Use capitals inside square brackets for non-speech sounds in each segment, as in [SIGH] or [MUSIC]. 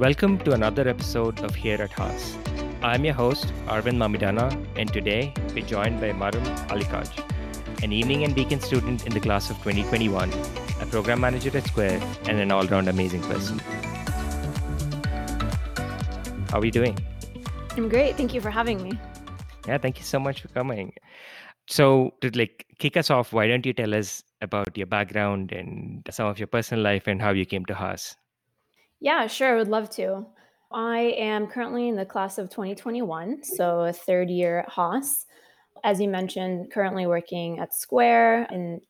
Welcome to another episode of Here at Haas. I'm your host, Arvind Mamidana, and today we're joined by Marum Alikaj, an evening and weekend student in the class of 2021, a program manager at Square, and an all round amazing person. How are you doing? I'm great. Thank you for having me. Yeah, thank you so much for coming. So, to like kick us off, why don't you tell us about your background and some of your personal life and how you came to Haas? Yeah, sure. I would love to. I am currently in the class of 2021, so a third year at Haas. As you mentioned, currently working at Square and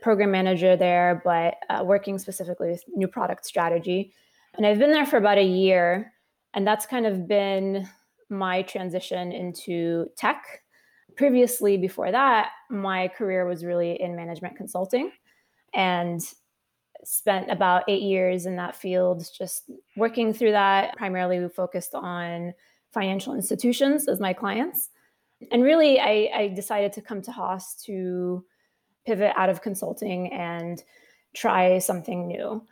program manager there, but uh, working specifically with new product strategy. And I've been there for about a year, and that's kind of been my transition into tech. Previously, before that, my career was really in management consulting. And spent about eight years in that field, just working through that. Primarily, we focused on financial institutions as my clients. And really, I, I decided to come to Haas to pivot out of consulting and try something new.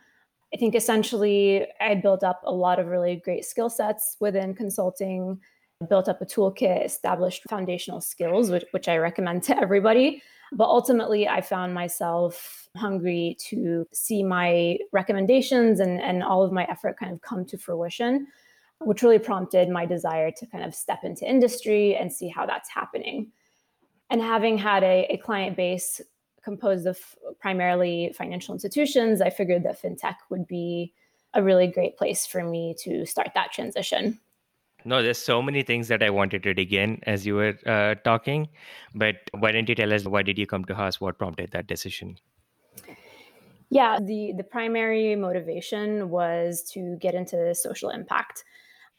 I think essentially I built up a lot of really great skill sets within consulting, built up a toolkit, established foundational skills, which, which I recommend to everybody. But ultimately, I found myself hungry to see my recommendations and, and all of my effort kind of come to fruition, which really prompted my desire to kind of step into industry and see how that's happening. And having had a, a client base composed of primarily financial institutions, I figured that fintech would be a really great place for me to start that transition. No, there's so many things that I wanted to dig in as you were uh, talking, but why don't you tell us why did you come to Haas? What prompted that decision? Yeah, the the primary motivation was to get into social impact.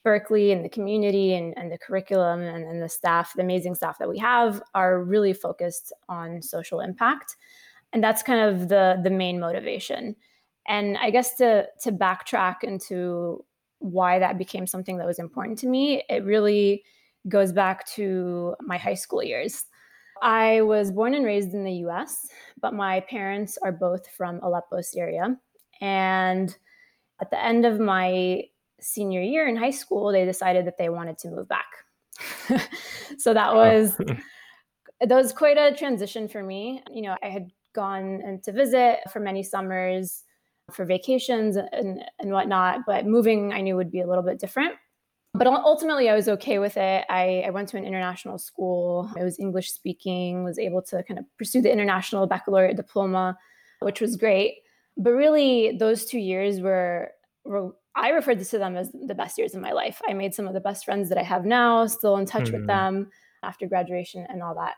Berkeley and the community and, and the curriculum and, and the staff, the amazing staff that we have, are really focused on social impact. And that's kind of the the main motivation. And I guess to to backtrack into why that became something that was important to me, it really goes back to my high school years. I was born and raised in the US, but my parents are both from Aleppo, Syria. And at the end of my senior year in high school, they decided that they wanted to move back. [LAUGHS] so that oh. was [LAUGHS] that was quite a transition for me. You know, I had gone and to visit for many summers for vacations and, and whatnot. But moving, I knew would be a little bit different. But ultimately, I was okay with it. I, I went to an international school. I was English speaking, was able to kind of pursue the international baccalaureate diploma, which was great. But really, those two years were, were I referred to them as the best years of my life. I made some of the best friends that I have now, still in touch mm-hmm. with them after graduation and all that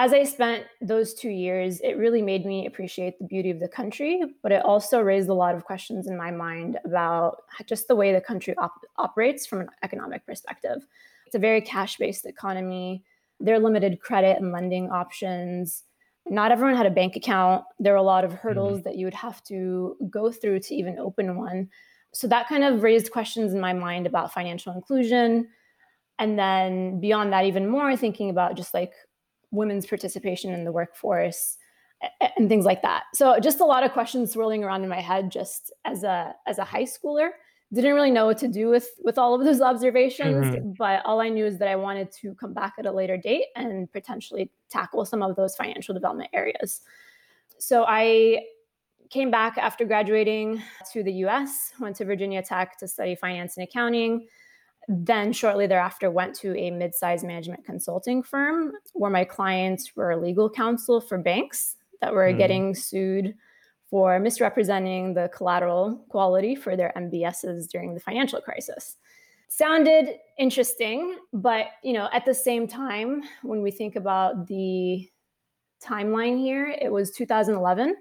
as I spent those two years, it really made me appreciate the beauty of the country, but it also raised a lot of questions in my mind about just the way the country op- operates from an economic perspective. It's a very cash based economy. There are limited credit and lending options. Not everyone had a bank account. There were a lot of hurdles mm-hmm. that you would have to go through to even open one. So that kind of raised questions in my mind about financial inclusion. And then beyond that, even more thinking about just like women's participation in the workforce and things like that. So just a lot of questions swirling around in my head just as a as a high schooler. Didn't really know what to do with with all of those [LAUGHS] observations, mm-hmm. but all I knew is that I wanted to come back at a later date and potentially tackle some of those financial development areas. So I came back after graduating to the US, went to Virginia Tech to study finance and accounting then shortly thereafter went to a mid-sized management consulting firm where my clients were legal counsel for banks that were mm. getting sued for misrepresenting the collateral quality for their MBSs during the financial crisis. Sounded interesting, but you know, at the same time, when we think about the timeline here, it was 2011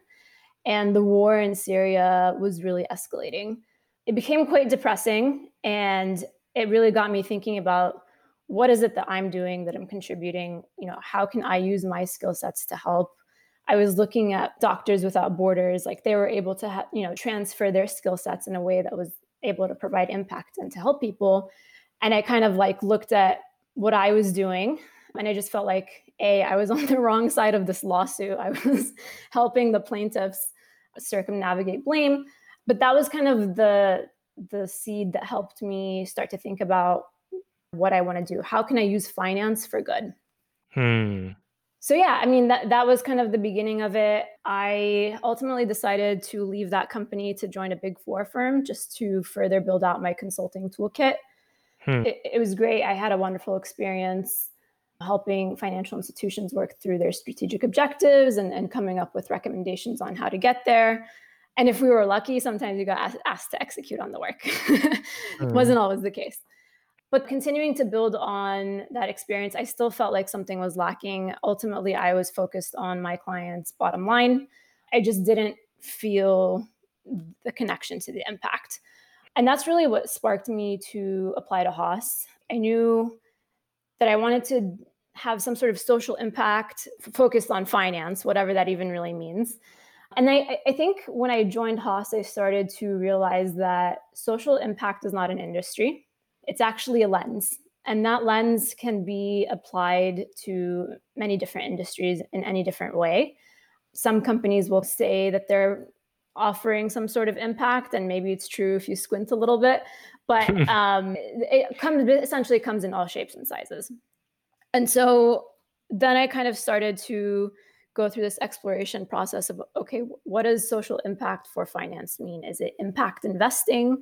and the war in Syria was really escalating. It became quite depressing and it really got me thinking about what is it that I'm doing that I'm contributing? You know, how can I use my skill sets to help? I was looking at Doctors Without Borders, like they were able to, ha- you know, transfer their skill sets in a way that was able to provide impact and to help people. And I kind of like looked at what I was doing, and I just felt like, a, I was [LAUGHS] on the wrong side of this lawsuit. I was [LAUGHS] helping the plaintiffs circumnavigate blame, but that was kind of the the seed that helped me start to think about what I want to do. How can I use finance for good? Hmm. So yeah, I mean that that was kind of the beginning of it. I ultimately decided to leave that company to join a big four firm just to further build out my consulting toolkit. Hmm. It, it was great. I had a wonderful experience helping financial institutions work through their strategic objectives and, and coming up with recommendations on how to get there. And if we were lucky, sometimes we got asked, to execute on the work. [LAUGHS] mm. Wasn't always the case. But continuing to build on that experience, I still felt like something was lacking. Ultimately, I was focused on my client's bottom line. I just didn't feel the connection to the impact. And that's really what sparked me to apply to Haas. I knew that I wanted to have some sort of social impact focused on finance, whatever that even really means. And I, I think when I joined Haas, I started to realize that social impact is not an industry it's actually a lens. And that lens can be applied to many different industries in any different way. Some companies will say that they're offering some sort of impact, and maybe it's true if you squint a little bit, but [LAUGHS] um, it comes essentially comes in all shapes and sizes. And so then I kind of started to go through this exploration process of okay, what does social impact for finance mean? Is it impact investing?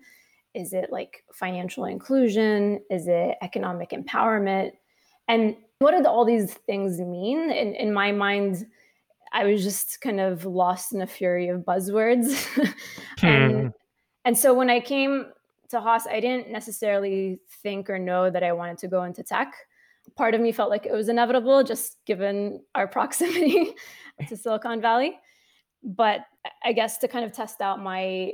Is it like financial inclusion? Is it economic empowerment? And what do all these things mean? In, in my mind, I was just kind of lost in a fury of buzzwords. [LAUGHS] and, hmm. and so when I came to Haas, I didn't necessarily think or know that I wanted to go into tech. Part of me felt like it was inevitable, just given our [LAUGHS] proximity to [LAUGHS] Silicon Valley. But I guess to kind of test out my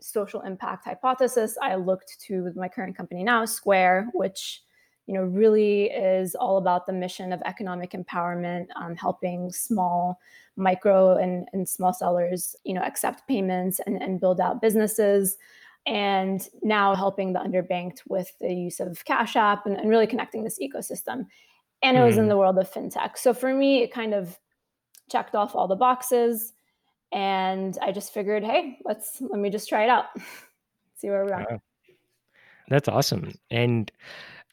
social impact hypothesis, I looked to my current company now, Square, which you know really is all about the mission of economic empowerment, um, helping small, micro, and, and small sellers you know accept payments and, and build out businesses. And now helping the underbanked with the use of Cash App and, and really connecting this ecosystem. And it was in hmm. the world of fintech. So for me, it kind of checked off all the boxes and I just figured, hey, let's let me just try it out, [LAUGHS] see where we're at. That's awesome, and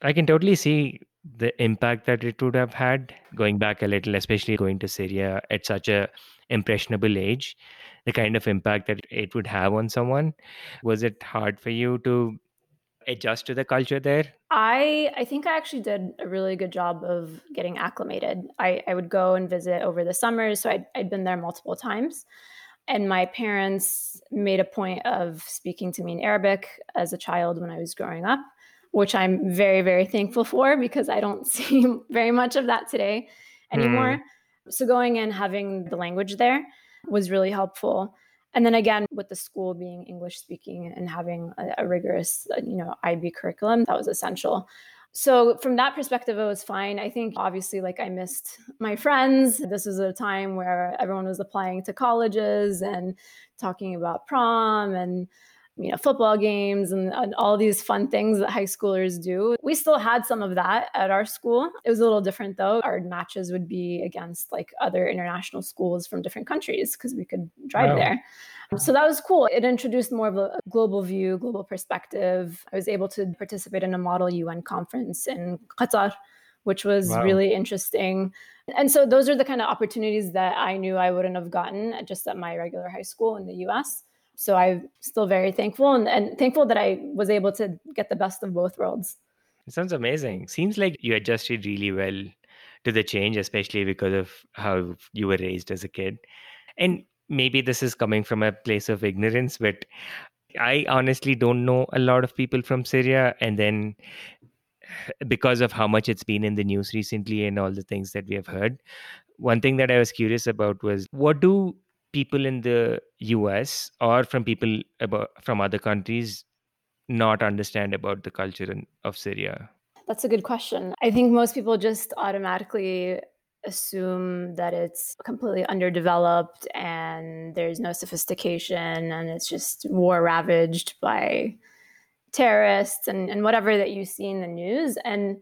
I can totally see the impact that it would have had going back a little, especially going to Syria at such a impressionable age. The kind of impact that it would have on someone. Was it hard for you to adjust to the culture there? I I think I actually did a really good job of getting acclimated. I, I would go and visit over the summers, so I'd, I'd been there multiple times. And my parents made a point of speaking to me in Arabic as a child when I was growing up, which I'm very, very thankful for because I don't [LAUGHS] see very much of that today anymore. Mm. So going in, having the language there was really helpful. And then again with the school being english speaking and having a, a rigorous uh, you know ib curriculum that was essential. So from that perspective it was fine. I think obviously like i missed my friends. This was a time where everyone was applying to colleges and talking about prom and you know football games and, and, all these fun things that high schoolers do. We still had some of that at our school. It was a little different though. Our matches would be against like other international schools from different countries because we could drive wow. there. So that was cool. It introduced more of a global view global perspective. I was able to participate in a model un conference in qatar which was wow. really interesting. And so those are the kind of opportunities that i knew i wouldn't have gotten just at my regular high school in the us so I'm still very thankful and, and thankful that I was able to get the best of both worlds. It sounds amazing. Seems like you adjusted really well to the change, especially because of how you were raised as a kid. And maybe this is coming from a place of ignorance, but I honestly don't know a lot of people from Syria. And then [SIGHS] because of how much it's been in the news recently and all the things that we have heard, one thing that I was curious about was what do people in the US or from people about from other countries not understand about the culture in, of Syria? That's a good question. I think most people just automatically assume that it's completely underdeveloped and there's no sophistication and it's just war ravaged by terrorists and, and whatever that you see in the news. And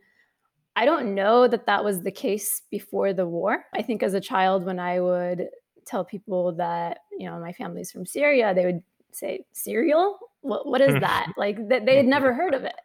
I don't know that that was the case before the war. I think as a child, when I would tell people that you know my family's from Syria, they would say cereal. what, what is that? [LAUGHS] like they, they had never heard of it.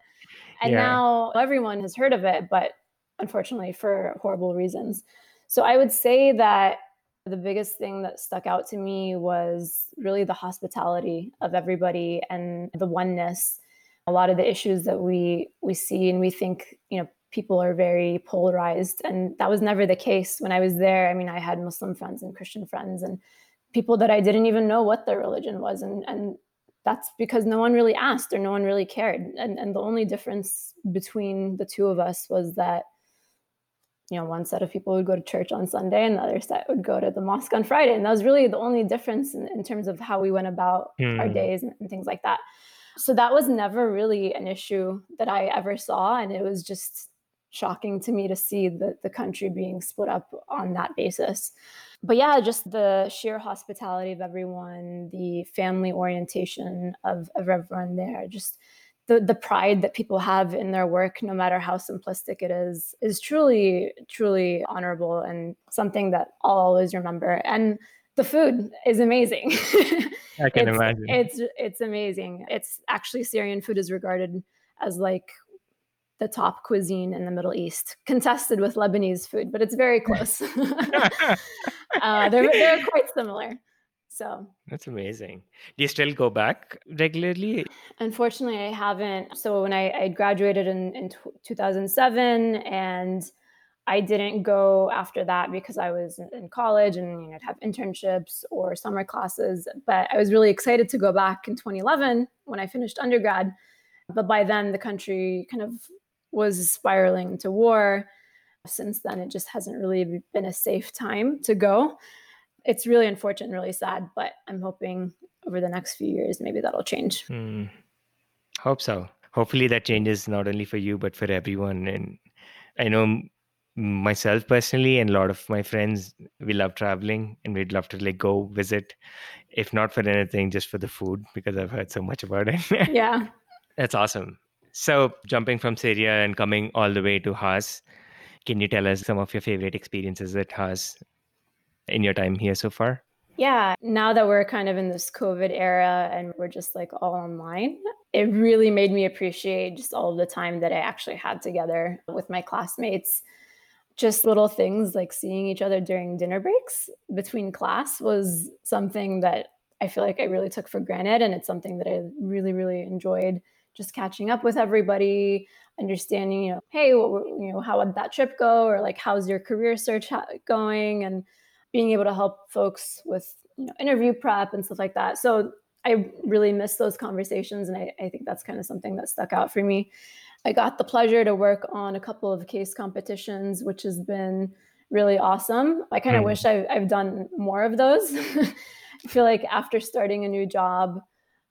And yeah. now everyone has heard of it, but unfortunately for horrible reasons. So I would say that the biggest thing that stuck out to me was really the hospitality of everybody and the oneness. A lot of the issues that we we see and we think, you know, people are very polarized and that was never the case when I was there. I mean, I had Muslim friends and Christian friends and people that I didn't even know what their religion was and and that's because no one really asked or no one really cared. And and the only difference between the two of us was that you know, one set of people would go to church on Sunday and the other set would go to the mosque on Friday. And that was really the only difference in, in terms of how we went about mm. our hmm. days and, and things like that. So that was never really an issue that I ever saw. And it was just shocking to me to see the, the country being split up on that basis. But yeah, just the sheer hospitality of everyone, the family orientation of, of everyone there, just the the pride that people have in their work no matter how simplistic it is is truly truly honorable and something that I'll always remember. And the food is amazing. I [LAUGHS] can it's, imagine. it's it's amazing. It's actually Syrian food is regarded as like the top cuisine in the Middle East, contested with Lebanese food, but it's very close. [LAUGHS] uh, they're, they're [LAUGHS] quite similar. So that's amazing. Do you still go back regularly? Unfortunately, I haven't. So when I, I graduated in, in 2007 and I didn't go after that because I was in college and you know, I'd have internships or summer classes. But I was really excited to go back in 2011 when I finished undergrad. But by then, the country kind of was spiraling into war. Since then, it just hasn't really been a safe time to go it's really unfortunate and really sad, but I'm hoping over the next few years maybe that'll change. Hmm. Hope so. Hopefully that changes not only for you but for everyone. And I know myself personally and a lot of my friends we love traveling and we'd love to like go visit if not for anything just for the food because i've heard so much about it [LAUGHS] yeah that's awesome so jumping from syria and coming all the way to haas can you tell us some of your favorite experiences at haas in your time here so far? Yeah, now that we're kind of in this COVID era and we're just like all online, it really made me appreciate just all of the time that I actually had together with my classmates. Just little things like seeing each other during dinner breaks between class was something that I feel like I really took for granted. And it's something that I really, really enjoyed just catching up with everybody, understanding, you know, hey, what, you know, how would that trip go? Or like, how's your career search going? And being able to help folks with you know interview prep and stuff like that. So I really miss those conversations, and I, I think that's kind of something that stuck out for me. I got the pleasure to work on a couple of case competitions, which has been really awesome. I kind of mm. wish I've, I've done more of those. [LAUGHS] I feel like after starting a new job,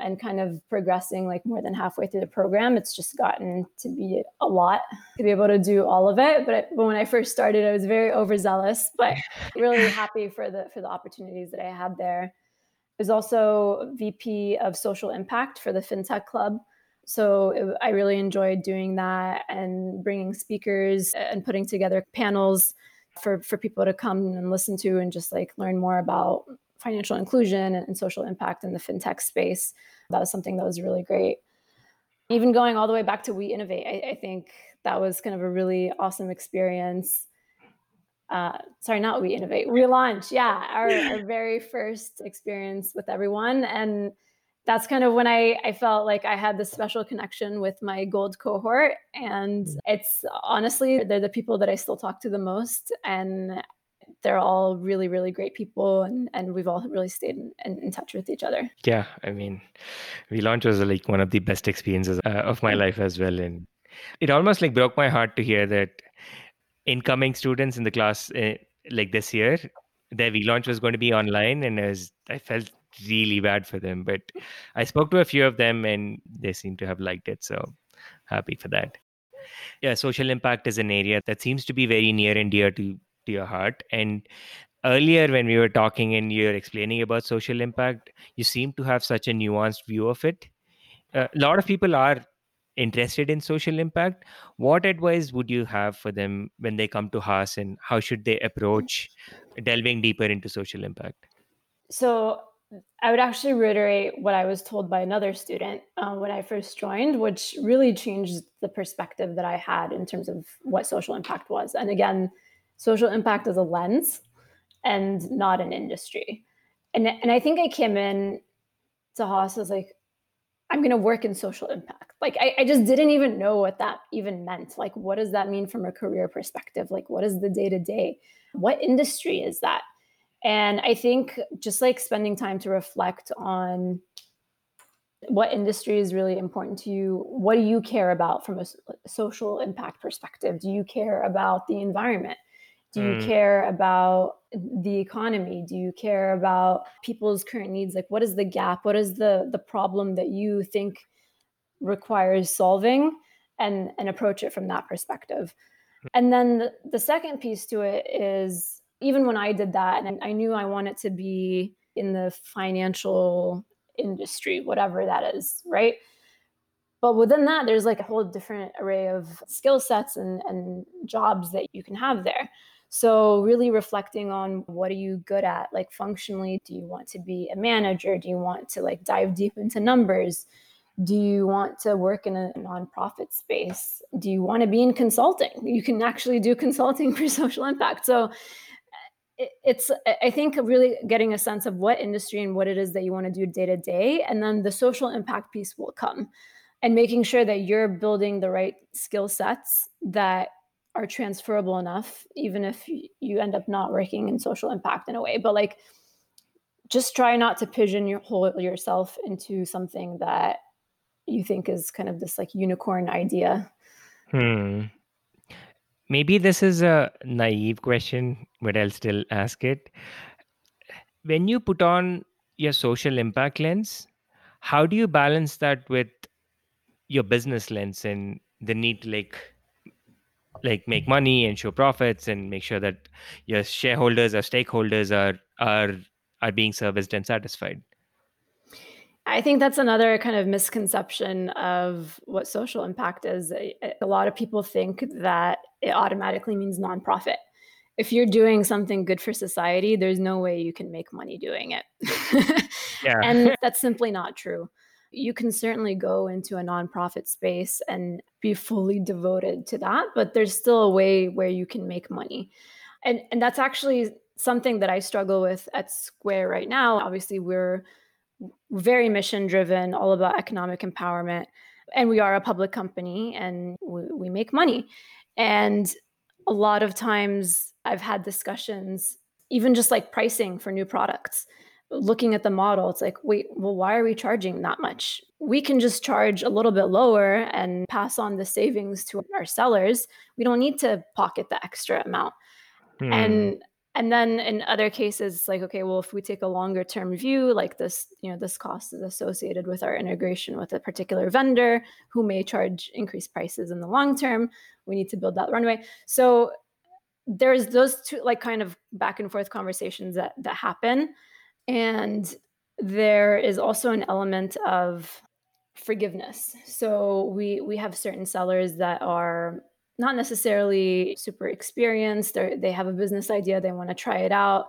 and kind of progressing like more than halfway through the program it's just gotten to be a lot to be able to do all of it. But, but when i first started i was very overzealous but really [LAUGHS] happy for the for the opportunities that i had there. I was also vp of social impact for the fintech club. So it, i really enjoyed doing that and bringing speakers and putting together panels for for people to come and listen to and just like learn more about financial inclusion and, and social impact in the fintech space. That was something that was really great. Even going all the way back to We Innovate, I, I think that was kind of a really awesome experience. Uh, sorry, not We Innovate, We Launch. Yeah, our, our [LAUGHS] very first experience with everyone. And that's kind of when I, I felt like I had this special connection with my gold cohort. And it's honestly, they're the people that I still talk to the most. And they're all really really great people and and we've all really stayed in, in, touch with each other. Yeah i mean launch was like one of the best experiences uh, of my life as well and it almost like broke my heart to hear that incoming students in the class uh, like this year their We Launch was going to be online and as i felt really bad for them but i spoke to a few of them and they seem to have liked it so happy for that. Yeah social impact is an area that seems to be very near and dear to to your heart. And earlier when we were talking and you're explaining about social impact you seem to have such a nuanced view of it. A lot of people are interested in social impact. What advice would you have for them when they come to haas and how should they approach delving deeper into social impact? So I would actually reiterate what I was told by another student uh, when I first joined, which really changed the perspective that I had in terms of what social impact was. And again, social impact as a lens and not an industry. And, and I think I came in to Haas as like, I'm going to work in social impact. Like, I, I just didn't even know what that even meant. Like, what does that mean from a career perspective? Like, what is the day to day? What industry is that? And I think just like spending time to reflect on what industry is really important to you, what do you care about from a social impact perspective? Do you care about the environment? Do you mm. care about the economy? Do you care about people's current needs? Like what is the gap? What is the the problem that you think requires solving and and approach it from that perspective. Hmm. And then the, the second piece to it is even when I did that, and I knew I wanted to be in the financial industry, whatever that is, right? But within that, there's like a whole different array of skill sets and, and jobs that you can have there. So, really reflecting on what are you good at? Like, functionally, do you want to be a manager? Do you want to like dive deep into numbers? Do you want to work in a nonprofit space? Do you want to be in consulting? You can actually do consulting [LAUGHS] for social impact. So, it's i think really getting a sense of what industry and what it is that you want to do day to day and then the social impact piece will come and making sure that you're building the right skill sets that are transferable enough even if you end up not working in social impact in a way but like just try not to pigeon your whole yourself into something that you think is kind of this like unicorn idea hmm maybe this is a naive question, but I'll still ask it. When you put on your social impact lens, how do you balance that with your business lens and the need to like like make money and show profits and make sure that your shareholders or stakeholders are are are being serviced and satisfied I think that's another kind of misconception of what social impact is. A lot of people think that it automatically means nonprofit. If you're doing something good for society, there's no way you can make money doing it. [LAUGHS] yeah. and that's simply not true. You can certainly go into a nonprofit space and be fully devoted to that, but there's still a way where you can make money. And and that's actually something that I struggle with at Square right now. Obviously, we're very mission driven, all about economic empowerment. And we are a public company and we, we make money. And a lot of times I've had discussions, even just like pricing for new products. Looking at the model, it's like, wait, well, why are we charging that much? We can just charge a little bit lower and pass on the savings to our sellers. We don't need to pocket the extra amount. Hmm. And and then in other cases it's like okay well if we take a longer term view like this you know this cost is associated with our integration with a particular vendor who may charge increased prices in the long term we need to build that runway so there's those two like kind of back and forth conversations that that happen and there is also an element of forgiveness. So we we have certain sellers that are not necessarily super experienced or they have a business idea they want to try it out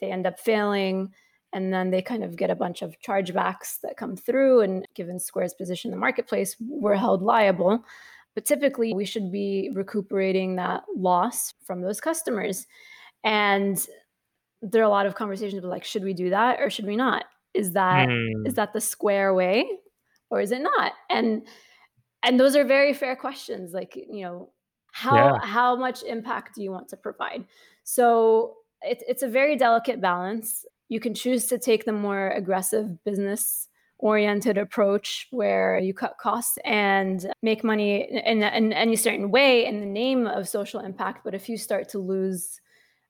they end up failing and then they kind of get a bunch of chargebacks that come through and given square's position in the marketplace we're held liable. But typically we should be recuperating that loss from those customers. And there are a lot of conversations about like should we do that or should we not is that mm. is that the square way or is it not and and those are very fair questions like you know how yeah. how much impact do you want to provide so it, it's a very delicate balance you can choose to take the more aggressive business oriented approach where you cut costs and make money in, in, any certain way in the name of social impact but if you start to lose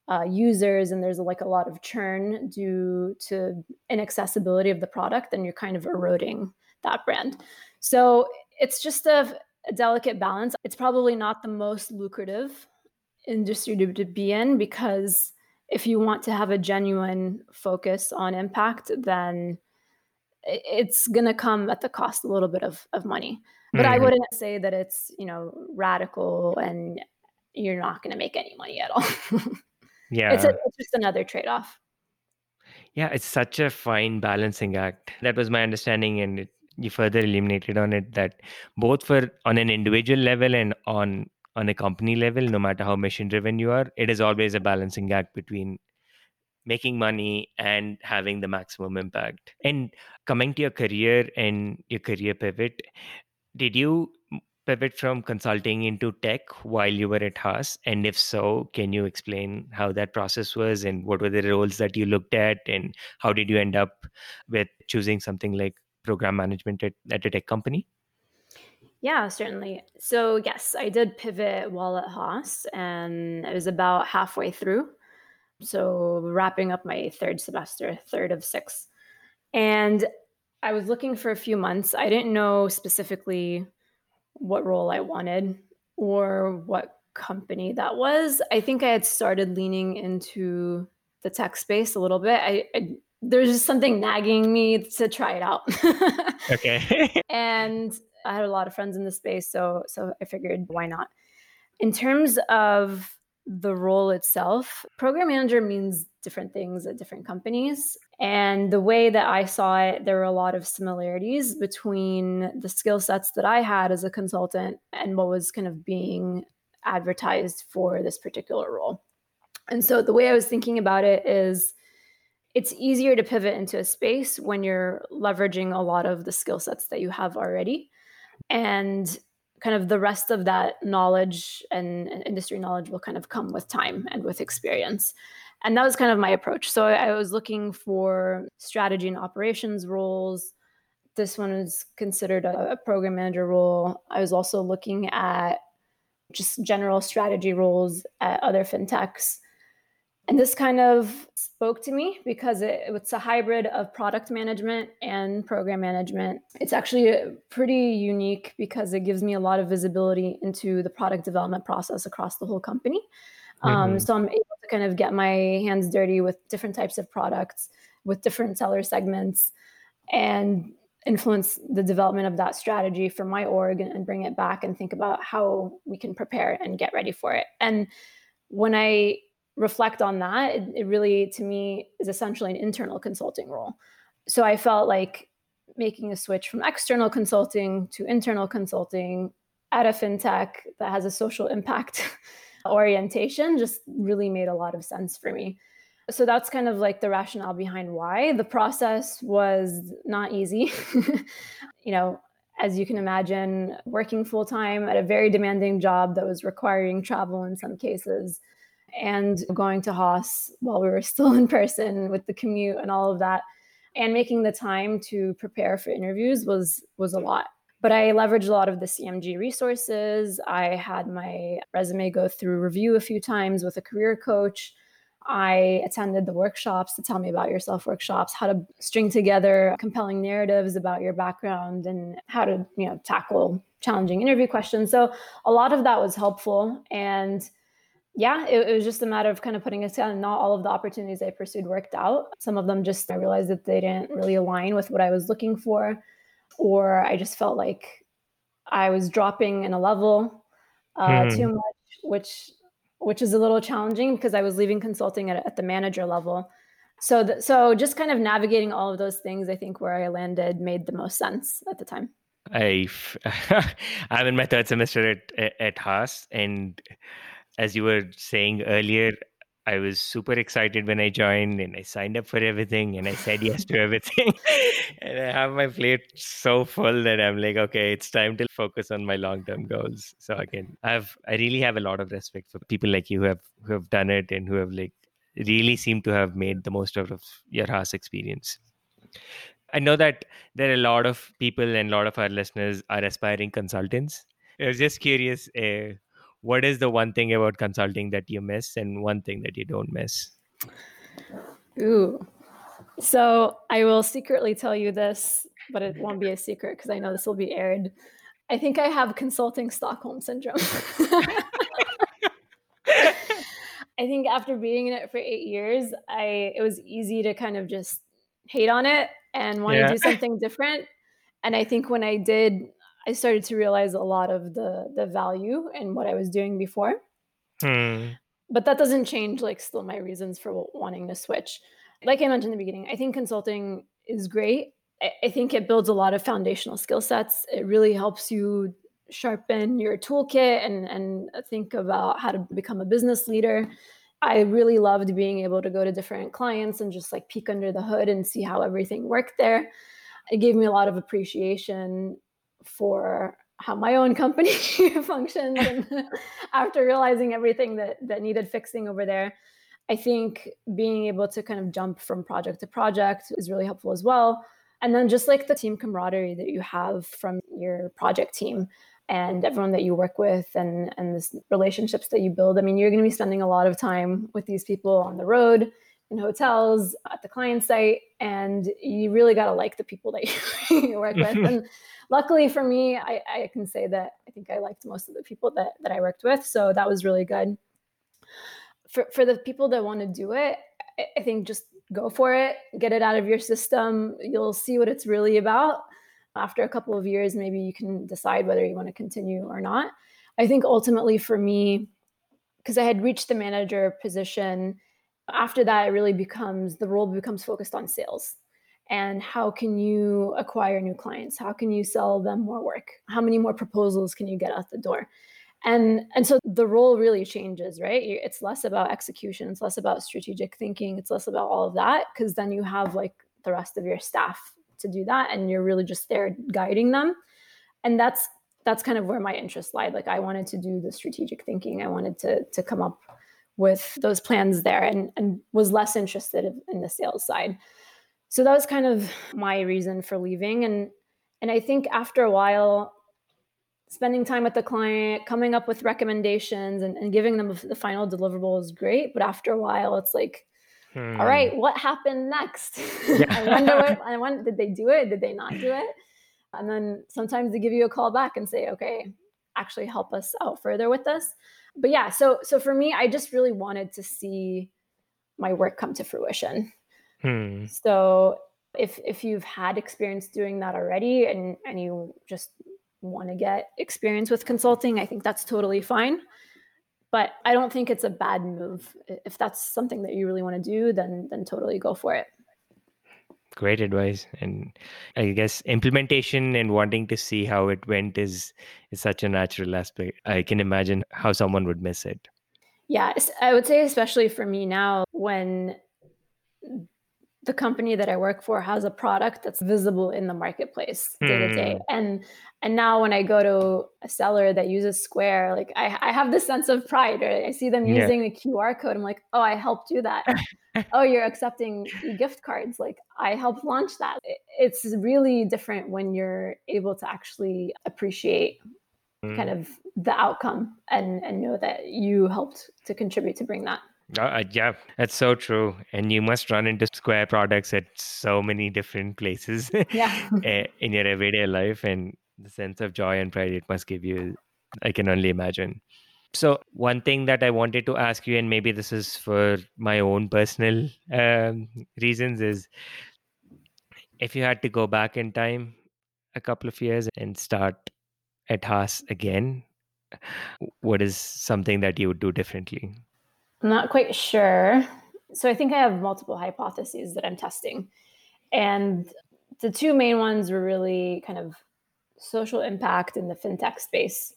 uh, users and there's like a lot of churn due to inaccessibility of the product then you're kind of eroding that brand so it's just a a delicate balance. It's probably not the most lucrative industry to, to be in because if you want to have a genuine focus on impact, then it's going to come at the cost a little bit of, of money. But mm-hmm. I wouldn't say that it's, you know, radical and you're not going to make any money at all. [LAUGHS] yeah. It's, a, it's just another trade off. Yeah, it's such a fine balancing act. That was my understanding, and it, you further illuminated on it that both for on an individual level and on on a company level, no matter how mission driven you are, it is always a balancing act between making money and having the maximum impact. And coming to your career and your career pivot, did you pivot from consulting into tech while you were at Haas? And if so, can you explain how that process was and what were the roles that you looked at and how did you end up with choosing something like program management at, at a tech company? Yeah, certainly. So, yes, I did pivot while at Haas, and it was about halfway through. So, wrapping up my third semester, third of six. And I was looking for a few months. I didn't know specifically what role I wanted or what company that was. I think I had started leaning into the tech space a little bit. I, I there's just something nagging me to try it out. [LAUGHS] okay. [LAUGHS] and I had a lot of friends in the space, so so I figured why not. In terms of the role itself, program manager means different things at different companies. And the way that I saw it, there were a lot of similarities between the skill sets that I had as a consultant and what was kind of being advertised for this particular role. And so the way I was thinking about it is it's easier to pivot into a space when you're leveraging a lot of the skill sets that you have already. And kind of the rest of that knowledge and, industry knowledge will kind of come with time and with experience. And that was kind of my approach. So I, I was looking for strategy and operations roles. This one was considered a, a program manager role. I was also looking at just general strategy roles at other fintechs. And this kind of spoke to me because it, it's a hybrid of product management and program management. It's actually pretty unique because it gives me a lot of visibility into the product development process across the whole company. Um, mm-hmm. Um, so I'm able kind of get my hands dirty with different types of products, with different seller segments, and influence the development of that strategy for my org and, bring it back and think about how we can prepare and get ready for it. And when I reflect on that, it, it really, to me, is essentially an internal consulting role. So I felt like making a switch from external consulting to internal consulting at a fintech that has a social impact [LAUGHS] orientation just really made a lot of sense for me. So that's kind of like the rationale behind why. The process was not easy. [LAUGHS] you know, as you can imagine, working full time at a very demanding job that was requiring travel in some cases and going to Haas while we were still [LAUGHS] in person with the commute and all of that and making the time to prepare for interviews was was a lot but I leveraged a lot of the CMG resources. I had my resume go through review a few times with a career coach. I attended the workshops to tell me about yourself workshops, how to string together compelling narratives about your background and how to, you know, tackle challenging interview questions. So a lot of that was helpful and yeah, it, it, was just a matter of kind of putting it together. Not all of the opportunities I pursued worked out. Some of them just I realized that they didn't really align with what I was looking for, or I just felt like I was dropping in a level uh, hmm. too much, which which is a little challenging because I was leaving consulting at, at the manager level. So, the, so just kind of navigating all of those things, I think where I landed made the most sense at the time. [LAUGHS] I I'm in my third semester at at Haas, and as you were saying earlier, I was super excited when I joined and I signed up for everything and I said yes to [LAUGHS] everything. [LAUGHS] and I have my plate so full that I'm like, okay, it's time to focus on my long-term goals. So again, I've I really have a lot of respect for people like you who have who have done it and who have like really seem to have made the most out of your Haas experience. I know that there are a lot of people and a lot of our listeners are aspiring consultants. I was just curious, uh, what is the one thing about consulting that you miss and one thing that you don't miss? Ooh. So I will secretly tell you this, but it won't be a secret because I know this will be aired. I think I have consulting Stockholm syndrome. [LAUGHS] I think after being in it for eight years, I it was easy to kind of just hate on it and want yeah. to do something different. And I think when I did I started to realize a lot of the the value in what I was doing before. Hmm. But that doesn't change like still my reasons for wanting to switch. like I mentioned in the beginning, I think consulting is great. I think it builds a lot of foundational skill sets. It really helps you sharpen your toolkit and, and think about how to become a business leader. I really loved being able to go to different clients and just like peek under the hood and see how everything worked there. It gave me a lot of appreciation for how my own company [LAUGHS] functions [LAUGHS] and after realizing everything that that needed fixing over there. I think being able to kind of jump from project to project is really helpful as well. And then just like the team camaraderie that you have from your project team and everyone that you work with and and the relationships that you build. I mean you're going to be spending a lot of time with these people on the road in hotels at the client site and you really got to like the people that [LAUGHS] you work with. And luckily for me I, I can say that i think i liked most of the people that, that i worked with so that was really good. For, for the people that want to do it i think just go for it get it out of your system you'll see what it's really about. After a couple of years maybe you can decide whether you want to continue or not. I think ultimately for me because i had reached the manager position after that it really becomes the role becomes focused on sales and how can you acquire new clients? How can you sell them more work? How many more proposals can you get out the door? And and so the role really changes right? It's less about execution it's less about strategic thinking it's less about all of that because then you have like the rest of your staff to do that and you're really just there guiding them. And that's that's kind of where my interest lied like i wanted to do the strategic thinking i wanted to to come up with those plans there and and was less interested in the sales side so that was kind of my reason for leaving. And and i think after a while spending time with the client coming up with recommendations and, and giving them the final deliverable is great. But after a while it's like hmm. all right what happened next? Yeah. [LAUGHS] i wonder what i wonder did they do it? Did they not do it? And then sometimes they give you a call back and say okay actually help us out further with this. But yeah so so for me i just really wanted to see my work come to fruition Hmm. So if if you've had experience doing that already and and you just want to get experience with consulting, I think that's totally fine. But I don't think it's a bad move. If that's something that you really want to do, then then totally go for it. Great advice. And I guess implementation and wanting to see how it went is is such a natural aspect. I can imagine how someone would miss it. Yeah, I would say especially for me now when the company that I work for has a product that's visible in the marketplace day to day. Hmm. And and now when I go to a seller that uses Square, like I, I have this sense of pride. Right? I see them yeah. using the QR code. I'm like, oh, I helped do that. [LAUGHS] oh, you're accepting gift cards. Like I helped launch that. It's really different when you're able to actually appreciate mm. kind of the outcome and and know that you helped to contribute to bring that. Uh, yeah, that's so true. And you must run into Square products at so many different places [LAUGHS] yeah. [LAUGHS] Eh, in your everyday life. And the sense of joy and pride it must give you, I can only imagine. So, one thing that I wanted to ask you, and maybe this is for my own personal um, reasons, is if you had to go back in time a couple of years and start at Haas again, what is something that you would do differently? I'm not quite sure. So I think I have multiple hypotheses that I'm testing. And the two main ones were really kind of social impact in the fintech space.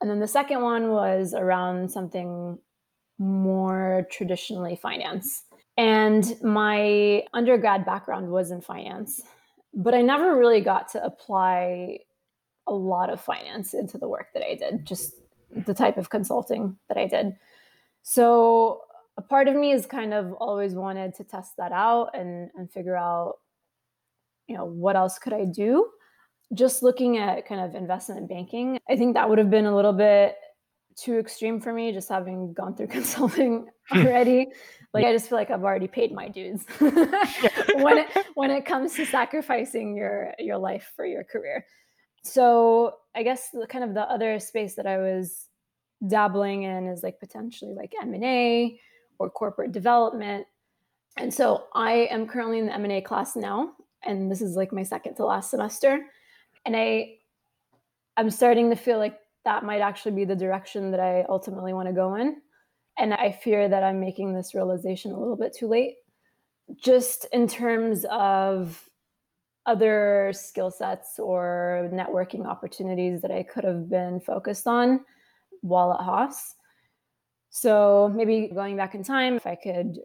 And then the second one was around something more traditionally finance. And my undergrad background was in finance, but I never really got to apply a lot of finance into the work that I did, just the type of consulting that I did. So a part of me has kind of always wanted to test that out and and figure out you know what else could I do. Just looking at kind of investment banking, I think that would have been a little bit too extreme for me just having gone through [LAUGHS] consulting already like i just feel like i've already paid my dues [LAUGHS] when it [LAUGHS] when it comes to sacrificing your your life for your career so i guess the kind of the other space that i was dabbling in is like potentially like M&A or corporate development. And so I am currently in the M&A class now and this is like my second to last semester and I I'm starting to feel like that might actually be the direction that I ultimately want to go in. And I fear that I'm making this realization a little bit too late. just in terms of other skill sets or networking opportunities that I could have been focused on while at Haas. So maybe going back in time, if I could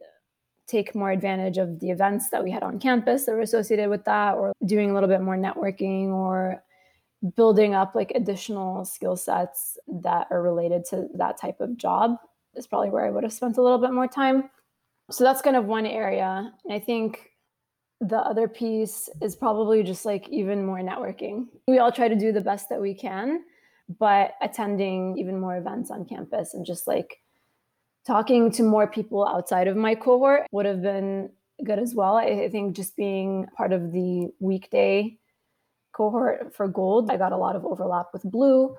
take more advantage of the events that we had on campus that were associated with that, or doing a little bit more networking or building up like additional skill sets that are related to that type of job is probably where I would have spent a little bit more time. So that's kind of one area. And I think the other piece is probably just like even more networking. We all try to do the best that we can, but attending even more events on campus and just like talking to more people outside of my cohort would have been good as well. I think just being part of the weekday cohort for gold, I got a lot of overlap with blue,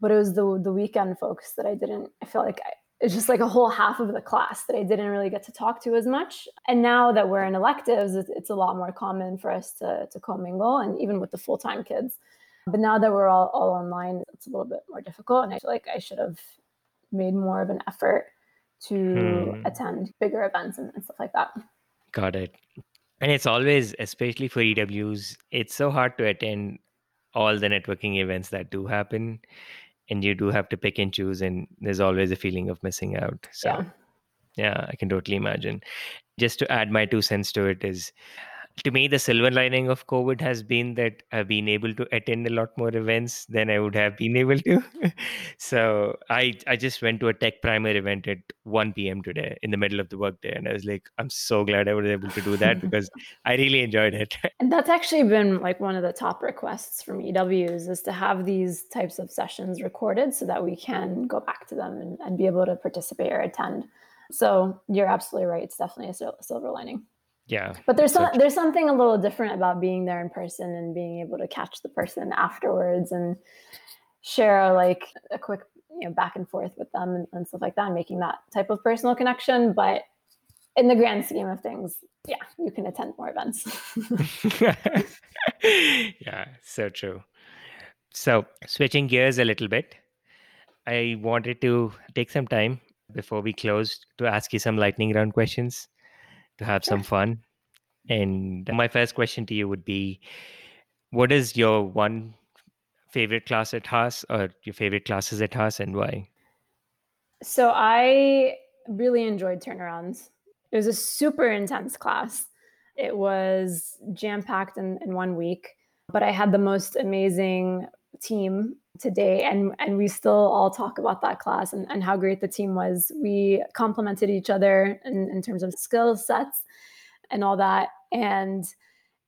but it was the the weekend folks that I didn't. I feel like I, it's just like a whole half of the class that I didn't really get to talk to as much. And now that we're in electives, it's, it's a lot more common for us to, to commingle and even with the full time kids. But now that we're all, all online, it's a little bit more difficult. And I feel like I should have made more of an effort to hmm. attend bigger events and, and stuff like that. Got it. And it's always, especially for EWs, it's so hard to attend all the networking events that do happen and you do have to pick and choose and there's always a feeling of missing out so yeah, yeah i can totally imagine just to add my two cents to it is to me the silver lining of covid has been that i've been able to attend a lot more events than i would have been able to. [LAUGHS] So i i just went to a tech primer event at 1 p.m today in the middle of the workday and i was like i'm so glad i was able to do that because [LAUGHS] i really enjoyed it. [LAUGHS] And that's actually been like one of the top requests from ews is to have these types of sessions recorded so that we can go back to them and, and be able to participate or attend. So you're absolutely right. It's definitely a silver lining yeah but there's some, there's something a little different about being there in person and being able to catch the person afterwards and share like a quick you know back and forth with them and, and stuff like that and making that type of personal connection. But in the grand scheme of things yeah you can attend more events. [LAUGHS] [LAUGHS] Yeah so true. So switching gears a little bit i wanted to take some time before we close to ask you some lightning round questions to have sure. some fun. And my first question to you would be what is your one favorite class at Haas or your favorite classes at Haas and why? So I really enjoyed turnarounds. It was a super intense class. It was jam packed in, in one week, but I had the most amazing team today and and we still all talk about that class and, and how great the team was we complemented each other in, in terms of skill sets and all that and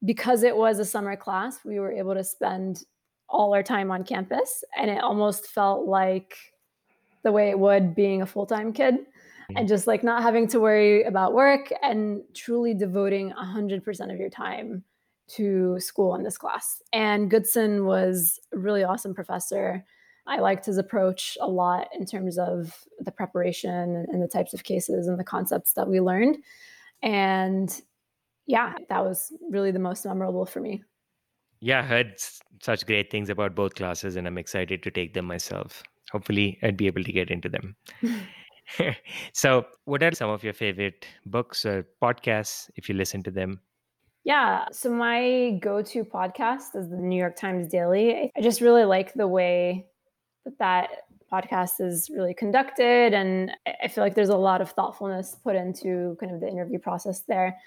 because it was a summer class we were able to spend all our time on campus and it almost felt like the way it would being a full-time kid mm-hmm. and just like not having to worry about work and truly devoting 100% of your time to school in this class. And Goodson was a really awesome professor. I liked his approach a lot in terms of the preparation and the types of cases and the concepts that we learned. And yeah, that was really the most memorable for me. Yeah, I heard such great things about both classes, and I'm excited to take them myself. Hopefully, I'd be able to get into them. [LAUGHS] [LAUGHS] so, what are some of your favorite books or podcasts if you listen to them? Yeah. So my go to podcast is the New York Times Daily. I just really like the way that that podcast is really conducted. And I feel like there's a lot of thoughtfulness put into kind of the interview process there.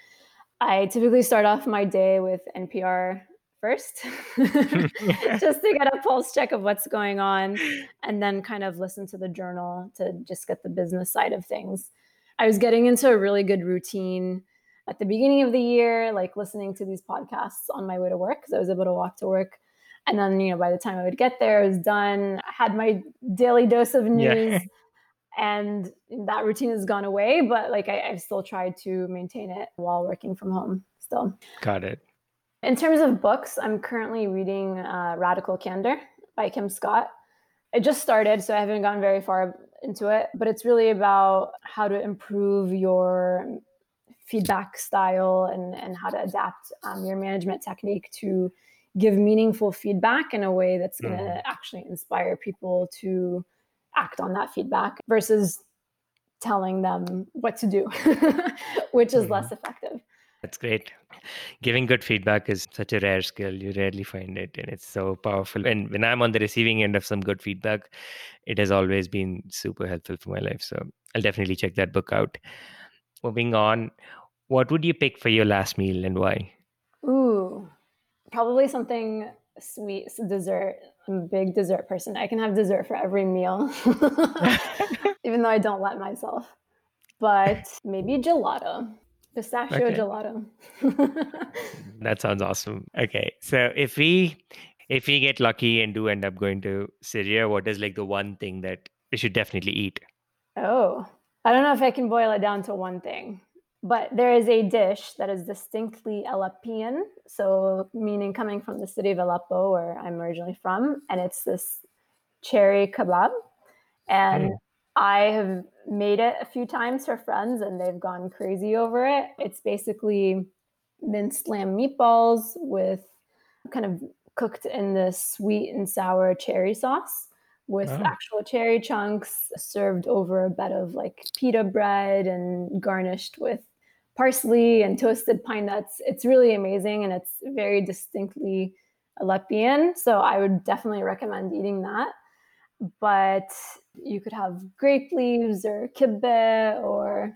I typically start off my day with NPR first, [LAUGHS] [LAUGHS] just to get a pulse check of what's going on, and then kind of listen to the journal to just get the business side of things. I was getting into a really good routine at the beginning of the year, like listening to these podcasts on my way to work because I was able to walk to work. And then, you know, by the time I would get there, I was done. I had my daily dose of news. Yeah. [LAUGHS] and that routine has gone away, but like I, I've still tried to maintain it while working from home still. Got it. In terms of books, I'm currently reading uh, Radical Candor by Kim Scott. I just started, so I haven't gone very far into it, but it's really about how to improve your feedback style and, and how to adapt um, your management technique to give meaningful feedback in a way that's going to mm. actually inspire people to act on that feedback versus telling them what to do, [LAUGHS] which is mm. less effective. That's great. Giving good feedback is such a rare skill. You rarely find it, and it's so powerful. And when I'm on the receiving end of some good feedback, it has always been super helpful for my life. So I'll definitely check that book out. Moving on, what would you pick for your last meal and why? Ooh, probably something sweet dessert. I'm a big dessert person. I can have dessert for every meal, [LAUGHS] even though I don't let myself. But maybe gelato, pistachio okay. gelato. [LAUGHS] that sounds awesome. Okay, so if we if we get lucky and do end up going to Syria, what is like the one thing that we should definitely eat? Oh, I don't know if I can boil it down to one thing. But there is a dish that is distinctly Aleppian, so meaning coming from the city of Aleppo, where I'm originally from, and it's this cherry kebab. And mm. I have made it a few times for friends, and they've gone crazy over it. It's basically minced lamb meatballs with kind of cooked in this sweet and sour cherry sauce with oh. actual cherry chunks served over a bed of like pita bread and garnished with parsley and toasted pine nuts. It's really amazing and it's very distinctly Aleppian. So I would definitely recommend eating that. But you could have grape leaves or kibbeh or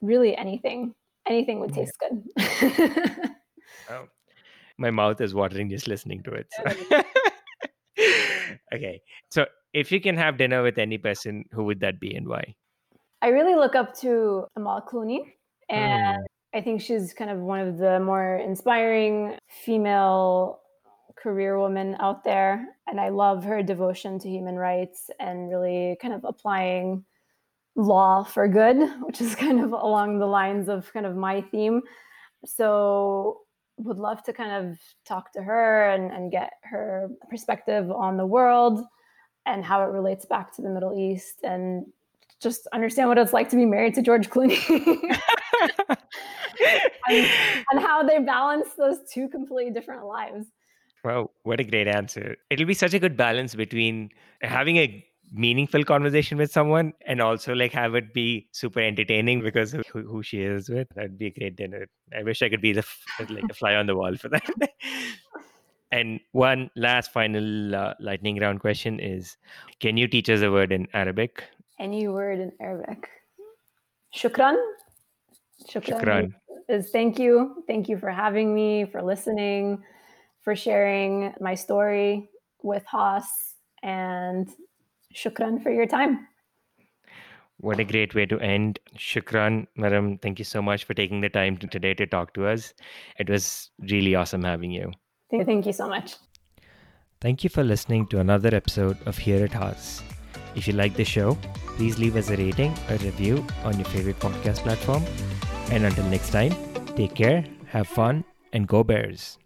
really anything. Anything would taste good. [LAUGHS] oh, my mouth is watering just listening to it. So. Okay. So if you can have dinner with any person, who would that be and why? I really look up to Amal Clooney. And mm. I think she's kind of one of the more inspiring female career women out there. And I love her devotion to human rights and really kind of applying law for good, [LAUGHS] which is kind of along the lines of kind of my theme. So would love to kind of talk to her and, and get her perspective on the world and how it relates back to the Middle East and just understand what it's like to be married to George Clooney [LAUGHS] and, and, how they balance those two completely different lives. Wow, what a great answer. It'll be such a good balance between having a meaningful conversation with someone and also like have it be super entertaining because of who, who she is with. That'd be a great dinner. I wish I could be the like a fly on the wall for that. [LAUGHS] and one last final uh, lightning round question is can you teach us a word in Arabic? Any word in Arabic. Shukran. Shukran, Shukran. is thank you. Thank you for having me, for listening, for sharing my story with Haas, and shukran for your time. What a great way to end. Shukran, Maram. Thank you so much for taking the time today to talk to us. It was really awesome having you. Thank you so much. Thank you for listening to another episode of Here at Haas. If you like the show, please leave us a rating, a review on your favorite podcast platform. And until next time, take care, have fun, and go Bears.